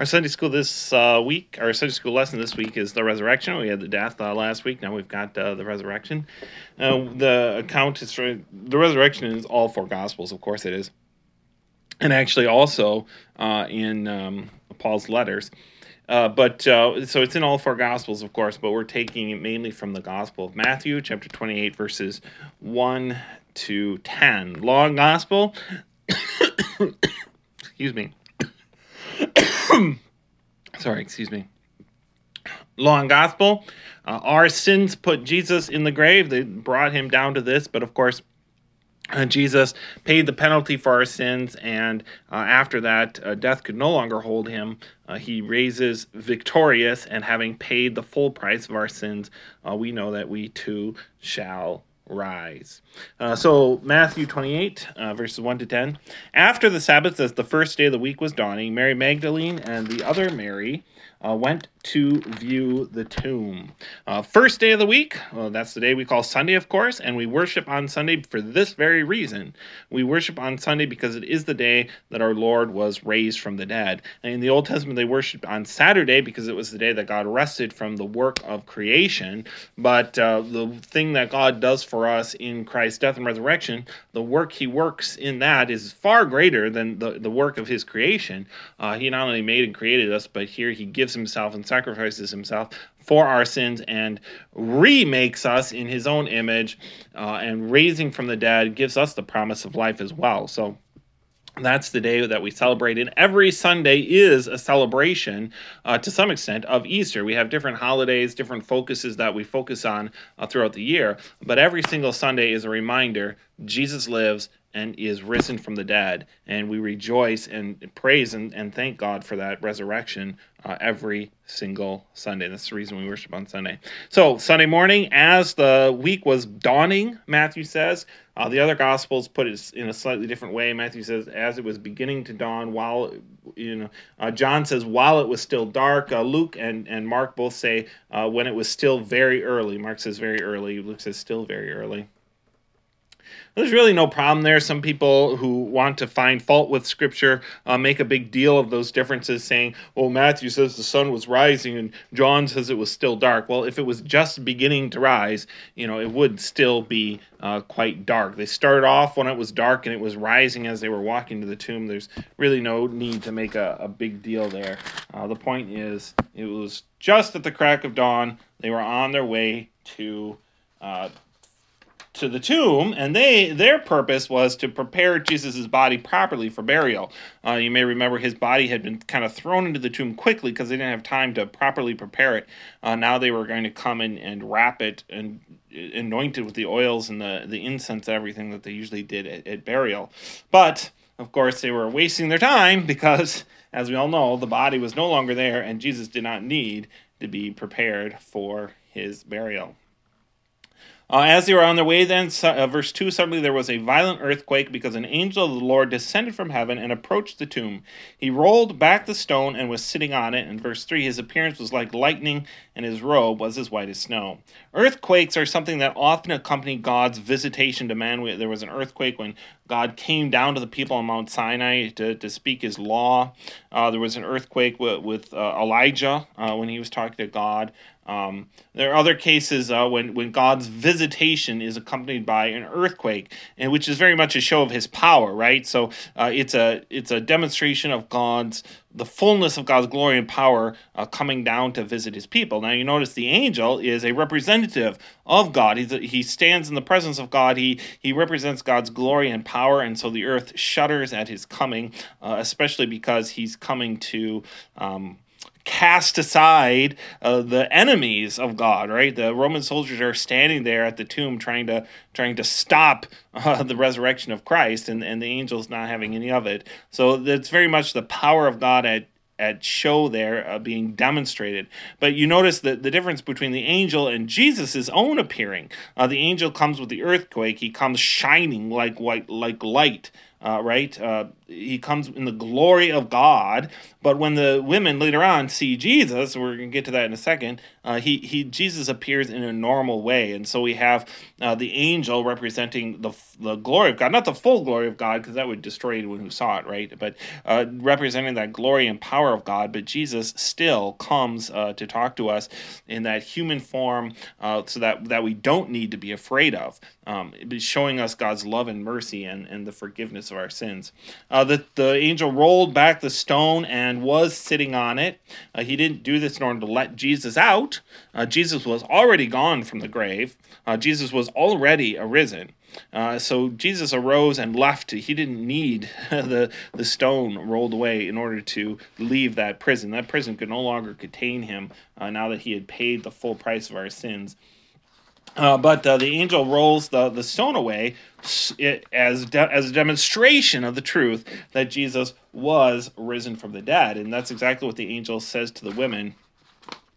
Our Sunday school this uh, week, our Sunday school lesson this week is the resurrection. We had the death uh, last week. Now we've got uh, the resurrection. Uh, the account is the resurrection is all four gospels, of course it is, and actually also uh, in um, Paul's letters. Uh, but uh, so it's in all four gospels, of course, but we're taking it mainly from the Gospel of Matthew, chapter 28, verses 1 to 10. Long gospel. Excuse me. Sorry, excuse me. Long gospel. Uh, our sins put Jesus in the grave. They brought him down to this, but of course, uh, Jesus paid the penalty for our sins, and uh, after that, uh, death could no longer hold him. Uh, he raises victorious, and having paid the full price of our sins, uh, we know that we too shall rise. Uh, so, Matthew 28, uh, verses 1 to 10. After the Sabbath, as the first day of the week was dawning, Mary Magdalene and the other Mary uh, went to view the tomb. Uh, first day of the week, well, that's the day we call Sunday, of course, and we worship on Sunday for this very reason. We worship on Sunday because it is the day that our Lord was raised from the dead. And in the Old Testament, they worshiped on Saturday because it was the day that God rested from the work of creation. But uh, the thing that God does for us in Christ's death and resurrection, the work He works in that is far greater than the, the work of His creation. Uh, he not only made and created us, but here He gives Himself and sacrifices himself for our sins and remakes us in his own image uh, and raising from the dead gives us the promise of life as well. So that's the day that we celebrate. And every sunday is a celebration uh, to some extent of easter. We have different holidays different focuses that we focus on uh, throughout the year. But every single sunday is a reminder jesus lives and is risen from the dead. And we rejoice and praise and, and thank God for that resurrection uh, every single Sunday. That's the reason we worship on Sunday. So, Sunday morning, as the week was dawning, Matthew says, uh, the other Gospels put it in a slightly different way. Matthew says, as it was beginning to dawn, while, you know, uh, John says, while it was still dark. Uh, Luke and, and Mark both say, uh, when it was still very early. Mark says very early, Luke says still very early. There's really no problem there. Some people who want to find fault with Scripture uh, make a big deal of those differences, saying, well, Matthew says the sun was rising and John says it was still dark. Well, if it was just beginning to rise, you know, it would still be uh, quite dark. They started off when it was dark and it was rising as they were walking to the tomb. There's really no need to make a, a big deal there. Uh, the point is, it was just at the crack of dawn. They were on their way to uh, to the tomb, and they their purpose was to prepare Jesus' body properly for burial. Uh, you may remember his body had been kind of thrown into the tomb quickly because they didn't have time to properly prepare it. Uh, now they were going to come in and wrap it and anoint it with the oils and the, the incense and everything that they usually did at, at burial. But of course, they were wasting their time because, as we all know, the body was no longer there, and Jesus did not need to be prepared for his burial. Uh, as they were on their way, then, uh, verse 2 suddenly there was a violent earthquake because an angel of the Lord descended from heaven and approached the tomb. He rolled back the stone and was sitting on it. And verse 3 his appearance was like lightning, and his robe was as white as snow. Earthquakes are something that often accompany God's visitation to man. There was an earthquake when God came down to the people on Mount Sinai to, to speak his law. Uh, there was an earthquake with, with uh, Elijah uh, when he was talking to God. Um, there are other cases uh, when, when God's visitation is accompanied by an earthquake, and which is very much a show of His power, right? So uh, it's a it's a demonstration of God's the fullness of God's glory and power uh, coming down to visit His people. Now you notice the angel is a representative of God. He's a, he stands in the presence of God. He he represents God's glory and power, and so the earth shudders at His coming, uh, especially because He's coming to. Um, cast aside uh, the enemies of God, right? The Roman soldiers are standing there at the tomb trying to trying to stop uh, the resurrection of Christ, and, and the angels not having any of it. So that's very much the power of God at at show there uh, being demonstrated. But you notice that the difference between the angel and Jesus' own appearing. Uh, the angel comes with the earthquake; he comes shining like white, like light. uh, right? Uh, he comes in the glory of God. But when the women later on see Jesus, we're going to get to that in a second. Uh, he he Jesus appears in a normal way, and so we have uh, the angel representing the the glory of God, not the full glory of God, because that would destroy anyone who saw it, right? But uh, representing that glory and power of God. But Jesus still comes uh, to talk to us in that human form, uh, so that that we don't need to be afraid of. Um, showing us God's love and mercy and, and the forgiveness of our sins. Uh, the, the angel rolled back the stone and was sitting on it. Uh, he didn't do this in order to let Jesus out. Uh, Jesus was already gone from the grave, uh, Jesus was already arisen. Uh, so Jesus arose and left. He didn't need the the stone rolled away in order to leave that prison. That prison could no longer contain him uh, now that he had paid the full price of our sins. Uh, but uh, the angel rolls the, the stone away as, de- as a demonstration of the truth that Jesus was risen from the dead. And that's exactly what the angel says to the women,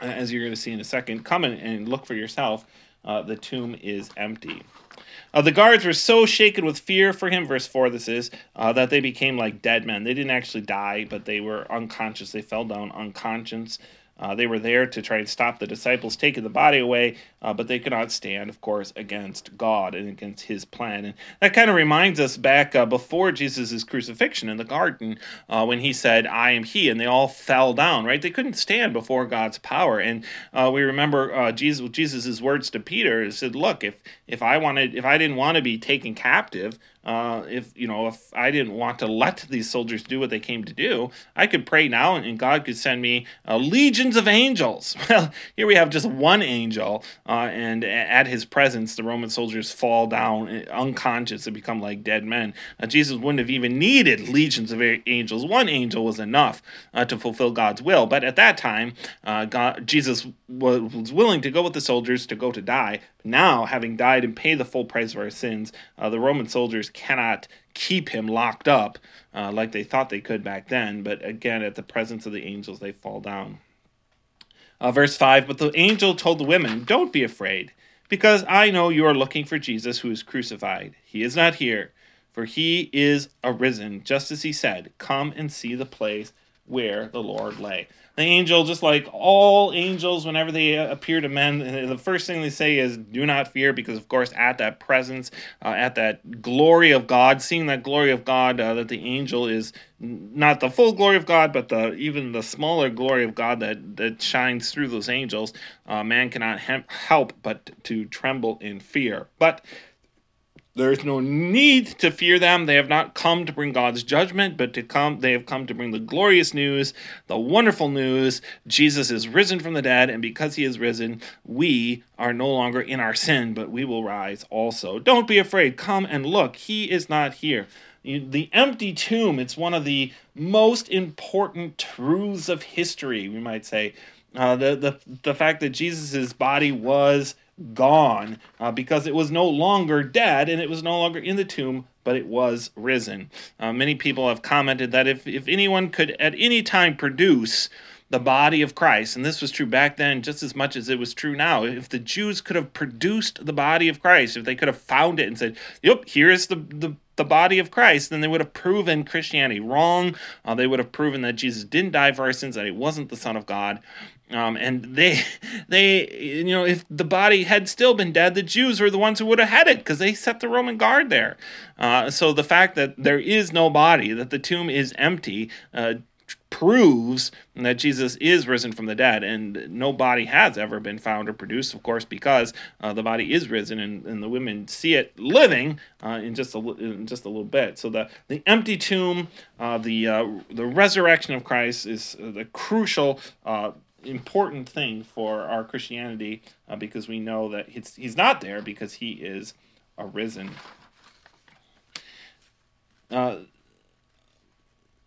uh, as you're going to see in a second. Come and look for yourself. Uh, the tomb is empty. Uh, the guards were so shaken with fear for him, verse 4 this is, that they became like dead men. They didn't actually die, but they were unconscious. They fell down unconscious. Uh, they were there to try and stop the disciples taking the body away, uh, but they could not stand, of course, against God and against his plan. And that kind of reminds us back uh, before Jesus' crucifixion in the garden uh, when he said, I am he, and they all fell down, right? They couldn't stand before God's power. And uh, we remember uh, Jesus, Jesus' words to Peter he said, Look, if, if I wanted, if I didn't want to be taken captive, uh, if you know if I didn't want to let these soldiers do what they came to do, I could pray now, and God could send me uh, legions of angels. Well, here we have just one angel, uh, and at His presence, the Roman soldiers fall down uh, unconscious and become like dead men. Uh, Jesus wouldn't have even needed legions of angels. One angel was enough uh, to fulfill God's will. But at that time, God, Jesus was willing to go with the soldiers to go to die. Now, having died and paid the full price of our sins, the Roman soldiers cannot keep him locked up uh, like they thought they could back then. But again, at the presence of the angels, they fall down. Uh, verse 5 But the angel told the women, Don't be afraid, because I know you are looking for Jesus who is crucified. He is not here, for he is arisen, just as he said. Come and see the place where the Lord lay the angel, just like all angels, whenever they appear to men, the first thing they say is, Do not fear, because, of course, at that presence, uh, at that glory of God, seeing that glory of God, uh, that the angel is not the full glory of God, but the even the smaller glory of God that, that shines through those angels, uh, man cannot hem- help but to tremble in fear. But there is no need to fear them. They have not come to bring God's judgment, but to come they have come to bring the glorious news, the wonderful news. Jesus is risen from the dead, and because he is risen, we are no longer in our sin, but we will rise also. Don't be afraid. Come and look. He is not here. The empty tomb, it's one of the most important truths of history, we might say. Uh, the, the, the fact that Jesus' body was gone uh, because it was no longer dead and it was no longer in the tomb, but it was risen. Uh, many people have commented that if, if anyone could at any time produce the body of Christ, and this was true back then just as much as it was true now, if the Jews could have produced the body of Christ, if they could have found it and said, Yep, here's the, the the body of Christ, then they would have proven Christianity wrong. Uh, they would have proven that Jesus didn't die for our sins, that he wasn't the Son of God. Um, and they, they, you know, if the body had still been dead, the Jews were the ones who would have had it because they set the Roman guard there. Uh, so the fact that there is no body, that the tomb is empty, uh, proves that Jesus is risen from the dead, and no body has ever been found or produced, of course, because uh, the body is risen, and, and the women see it living uh, in just a in just a little bit. So the the empty tomb, uh, the uh, the resurrection of Christ is the crucial uh, important thing for our Christianity uh, because we know that he's, he's not there because he is arisen.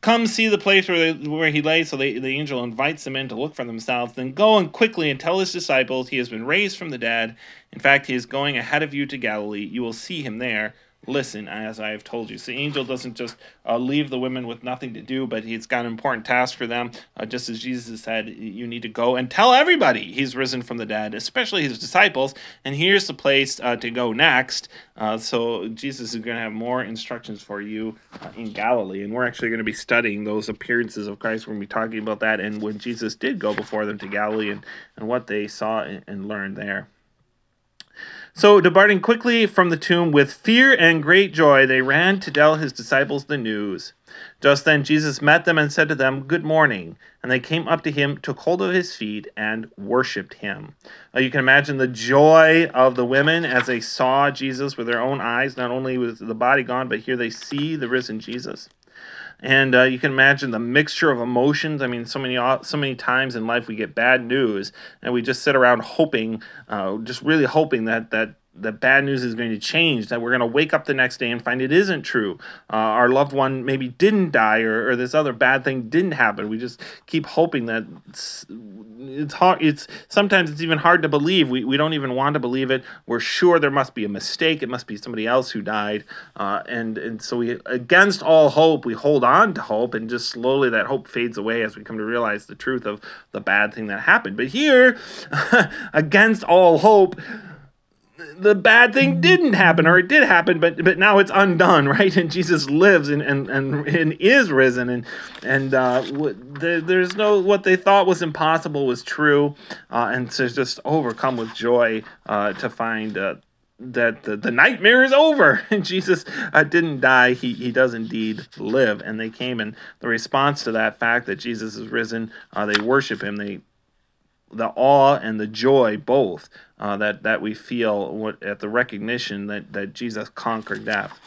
Come see the place where, they, where he lay. So they, the angel invites them in to look for themselves. Then go and quickly and tell his disciples he has been raised from the dead. In fact, he is going ahead of you to Galilee. You will see him there listen, as I have told you. So angel doesn't just uh, leave the women with nothing to do, but he's got an important task for them. Uh, just as Jesus said, you need to go and tell everybody he's risen from the dead, especially his disciples. And here's the place uh, to go next. Uh, so Jesus is going to have more instructions for you uh, in Galilee. And we're actually going to be studying those appearances of Christ. We're going to be talking about that and when Jesus did go before them to Galilee and, and what they saw and, and learned there. So, departing quickly from the tomb with fear and great joy, they ran to tell his disciples the news. Just then Jesus met them and said to them, Good morning. And they came up to him, took hold of his feet, and worshipped him. You can imagine the joy of the women as they saw Jesus with their own eyes. Not only was the body gone, but here they see the risen Jesus and uh, you can imagine the mixture of emotions. I mean, so many uh, so many times in life we get bad news, and we just sit around hoping, uh, just really hoping that that the bad news is going to change, that we're going to wake up the next day and find it isn't true. Uh, our loved one maybe didn't die or, or this other bad thing didn't happen. We just keep hoping that it's, it's hard. It's sometimes it's even hard to believe. We, we don't even want to believe it. We're sure there must be a mistake. It must be somebody else who died. Uh, and, and so we, against all hope, we hold on to hope and just slowly that hope fades away as we come to realize the truth of the bad thing that happened. But here, against all hope, the bad thing didn't happen or it did happen but but now it's undone right? And jesus lives and and, and, and is risen. And and uh, the, there's no what they thought was impossible was true uh, and so just overcome with joy uh, to find uh, that the, the nightmare is over. And jesus uh, didn't die. He, he does indeed live. And they came and the response to that fact that jesus is risen uh, they worship him. They the awe and the joy both uh, that that we feel at the recognition that that Jesus conquered death.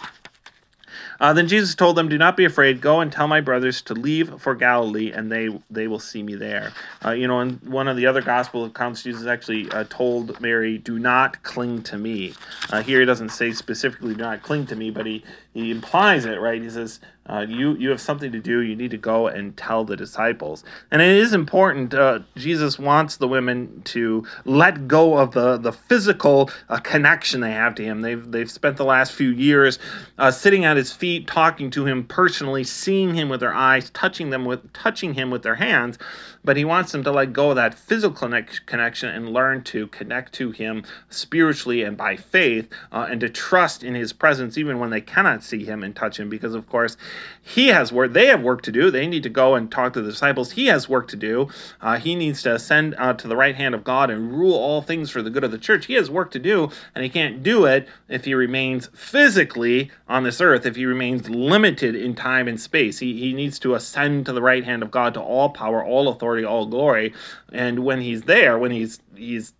Uh, then Jesus told them, "Do not be afraid. Go and tell my brothers to leave for Galilee, and they they will see me there." Uh, you know, in one of the other gospel accounts, Jesus actually uh, told Mary, "Do not cling to me." Uh, here, he doesn't say specifically, "Do not cling to me," but he he implies it, right? He says, uh, "You you have something to do. You need to go and tell the disciples." And it is important. Uh, Jesus wants the women to let go of the the physical uh, connection they have to him. They've they've spent the last few years uh, sitting at his feet, talking to him personally, seeing him with their eyes, touching them with touching him with their hands. But he wants them to let go of that physical connect, connection and learn to connect to him spiritually and by faith, uh, and to trust in his presence even when they cannot see him and touch him because of course he has work they have work to do. They need to go and talk to the disciples. He has work to do. Uh, he needs to ascend uh, to the right hand of god and rule all things for the good of the church. He has work to do and he can't do it if he remains physically on this earth if he remains limited in time and space. He, he needs to ascend to the right hand of god to all power all authority all glory. And when he's there when he's he's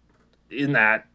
in that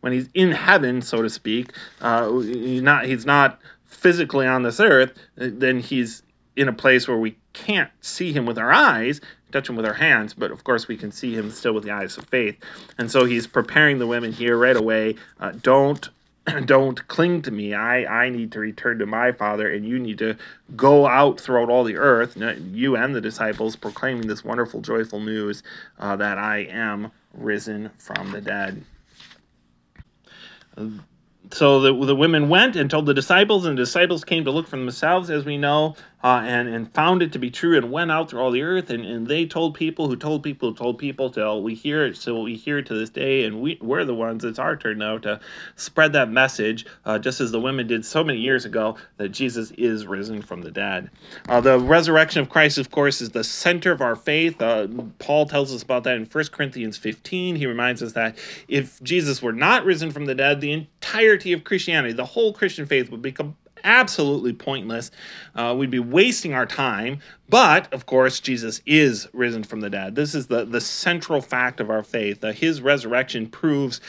when he's in heaven, so to speak, uh, he's not he's not physically on this earth, then he's in a place where we can't see him with our eyes, touch him with our hands, but of course we can see him still with the eyes of faith. And so he's preparing the women here right away. Uh, don't don't cling to me. I, I need to return to my Father, and you need to go out throughout all the earth, you and the disciples, proclaiming this wonderful, joyful news uh, that I am risen from the dead so the, the women went and told the disciples, and the disciples came to look for themselves, as we know, uh, and, and found it to be true and went out through all the earth. And, and they told people who told people who told people till we hear it. So we hear it to this day and we, we're the ones it's our turn now to spread that message uh, just as the women did so many years ago that jesus is risen from the dead. Uh, the resurrection of christ of course is the center of our faith. Uh, paul tells us about that in 1 corinthians 15 he reminds us that if jesus were not risen from the dead the entirety of christianity the whole christian faith would become absolutely pointless. Uh, we'd be wasting our time. But of course, Jesus is risen from the dead. This is the, the central fact of our faith. Uh, his resurrection proves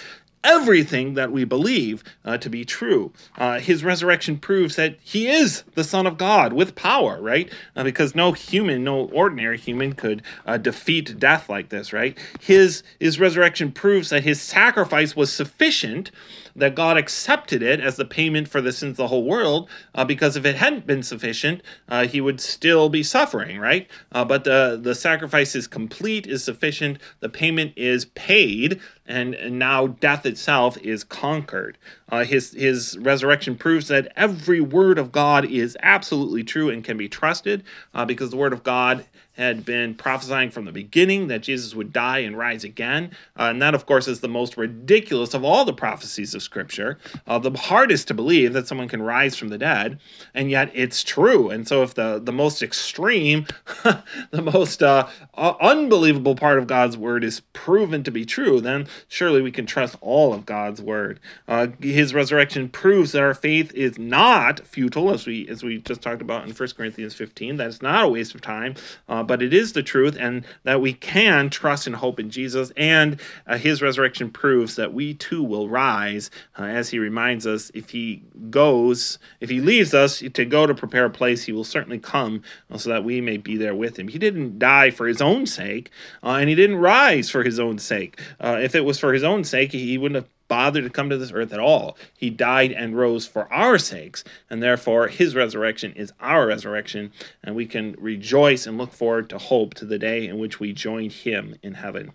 everything that we believe uh, to be true. Uh, his resurrection proves that he is the Son of God with power, right? Uh, because no human, no ordinary human could uh, defeat death like this, right? His, his resurrection proves that his sacrifice was sufficient that God accepted it as the payment for the sins of the whole world, uh, because if it hadn't been sufficient, uh, he would still be suffering, right? Uh, but the, the sacrifice is complete, is sufficient, the payment is paid, and, and now death itself is conquered. Uh, his his resurrection proves that every word of God is absolutely true and can be trusted, uh, because the word of God had been prophesying from the beginning that Jesus would die and rise again. Uh, and that, of course, is the most ridiculous of all the prophecies of Scripture. Uh, the hardest to believe that someone can rise from the dead, and yet it's true. And so, if the, the most extreme, the most uh, unbelievable part of God's word is proven to be true, then surely we can trust all of God's word. Uh, his resurrection proves that our faith is not futile, as we as we just talked about in 1 Corinthians 15. That it's not a waste of time uh, but it is the truth, and that we can trust and hope in Jesus. And uh, his resurrection proves that we too will rise, uh, as he reminds us if he goes, if he leaves us to go to prepare a place, he will certainly come uh, so that we may be there with him. He didn't die for his own sake, uh, and he didn't rise for his own sake. Uh, if it was for his own sake, he wouldn't have bothered to come to this earth at all. He died and rose for our sakes, and therefore his resurrection is our resurrection, and we can rejoice and look forward to hope to the day in which we join him in heaven.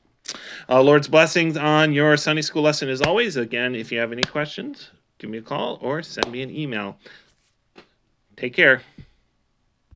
Uh, Lord's blessings on your Sunday school lesson as always. Again, if you have any questions, give me a call or send me an email. Take care.